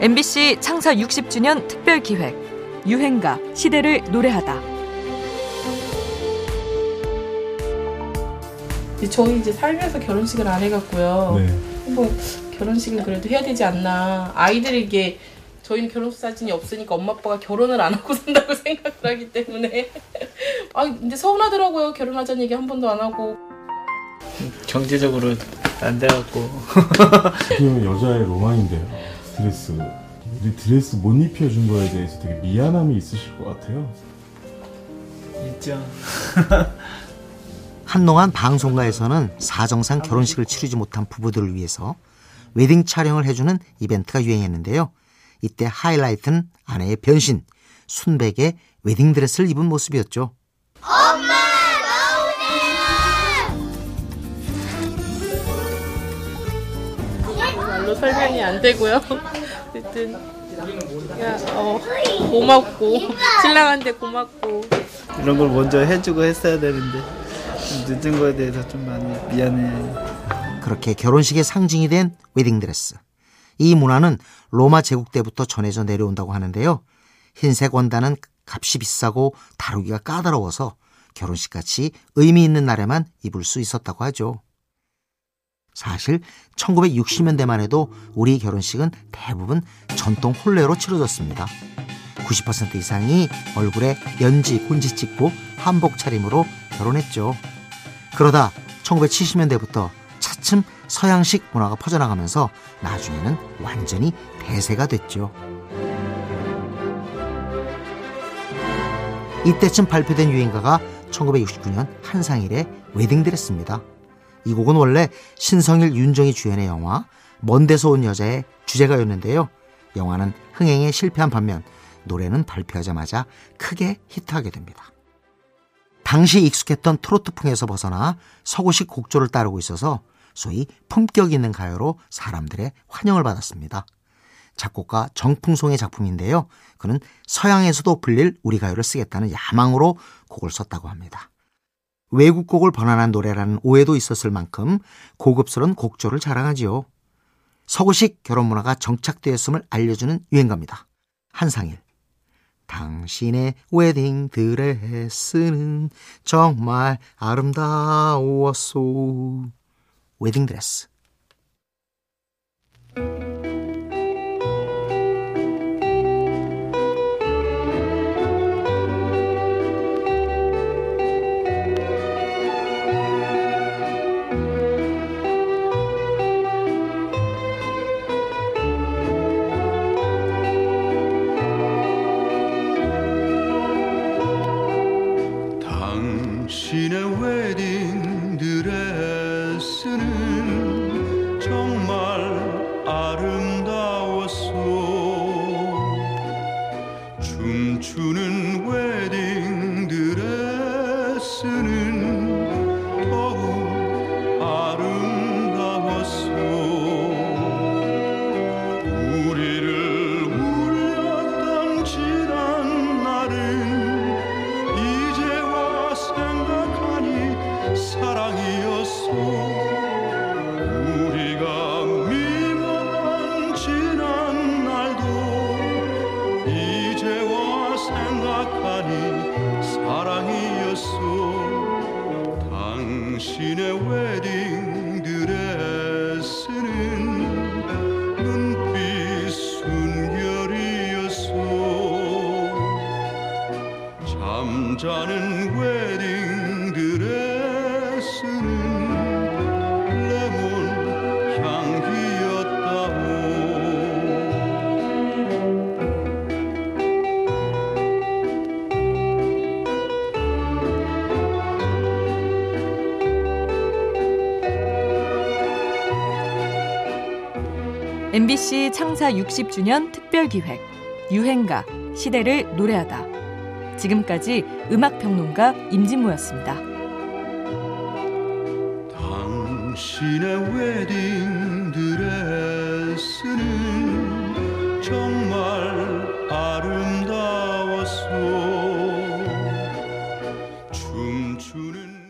MBC 창사 60주년 특별 기획 유행가 시대를 노래하다. 저희 이제 살면서 결혼식을 안 해갖고요. 네. 한번 결혼식은 그래도 해야 되지 않나. 아이들에게 저희는 결혼 사진이 없으니까 엄마 아빠가 결혼을 안 하고 산다고 생각을 하기 때문에 아 근데 서운하더라고요. 결혼하자는 얘기 한 번도 안 하고. 경제적으로 안 돼갖고 어떻게 여자의 로망인데요. 드레스. 우리 드레스 못 입혀준 거에 대해서 되게 미안함이 있으실 것 같아요. 있죠. 한동안 방송가에서는 사정상 결혼식을 치르지 못한 부부들을 위해서 웨딩 촬영을 해주는 이벤트가 유행했는데요. 이때 하이라이트는 아내의 변신, 순백의 웨딩 드레스를 입은 모습이었죠. 말로 설명이 안 되고요. 어쨌든 야, 어, 고맙고 신랑한테 고맙고 이런 걸 먼저 해주고 했어야 되는데 좀 늦은 거에 대해서 좀 많이 미안해. 그렇게 결혼식의 상징이 된 웨딩드레스. 이 문화는 로마 제국 때부터 전해져 내려온다고 하는데요. 흰색 원단은 값이 비싸고 다루기가 까다로워서 결혼식 같이 의미 있는 날에만 입을 수 있었다고 하죠. 사실 1960년대만 해도 우리 결혼식은 대부분 전통 혼례로 치러졌습니다. 90% 이상이 얼굴에 연지, 본지 찍고 한복 차림으로 결혼했죠. 그러다 1970년대부터 차츰 서양식 문화가 퍼져나가면서 나중에는 완전히 대세가 됐죠. 이때쯤 발표된 유행가가 1969년 한상일의 웨딩드레스입니다. 이 곡은 원래 신성일 윤정이 주연의 영화 먼 데서 온 여자의 주제가였는데요. 영화는 흥행에 실패한 반면 노래는 발표하자마자 크게 히트하게 됩니다. 당시 익숙했던 트로트풍에서 벗어나 서구식 곡조를 따르고 있어서 소위 품격 있는 가요로 사람들의 환영을 받았습니다. 작곡가 정풍송의 작품인데요. 그는 서양에서도 불릴 우리 가요를 쓰겠다는 야망으로 곡을 썼다고 합니다. 외국 곡을 번안한 노래라는 오해도 있었을 만큼 고급스러운 곡조를 자랑하지요. 서구식 결혼 문화가 정착되었음을 알려주는 유행가입니다. 한상일. 당신의 웨딩 드레스는 정말 아름다웠소. 웨딩 드레스. 정말 아름다웠소. 춤추는 웨딩 드레스는 더욱 아름다웠소. 우리를 울렸던 지난 날은 이제와 생각하니 사랑이었소 생각하니 사랑이었소. 당신의 웨딩 드레스는 눈빛 순결이었소. 잠자는 웨딩 드레스는 MBC 창사 60주년 특별 기획 유행가 시대를 노래하다. 지금까지 음악 평론가 임진모였습니다. 당신의 웨딩 드레스는 정말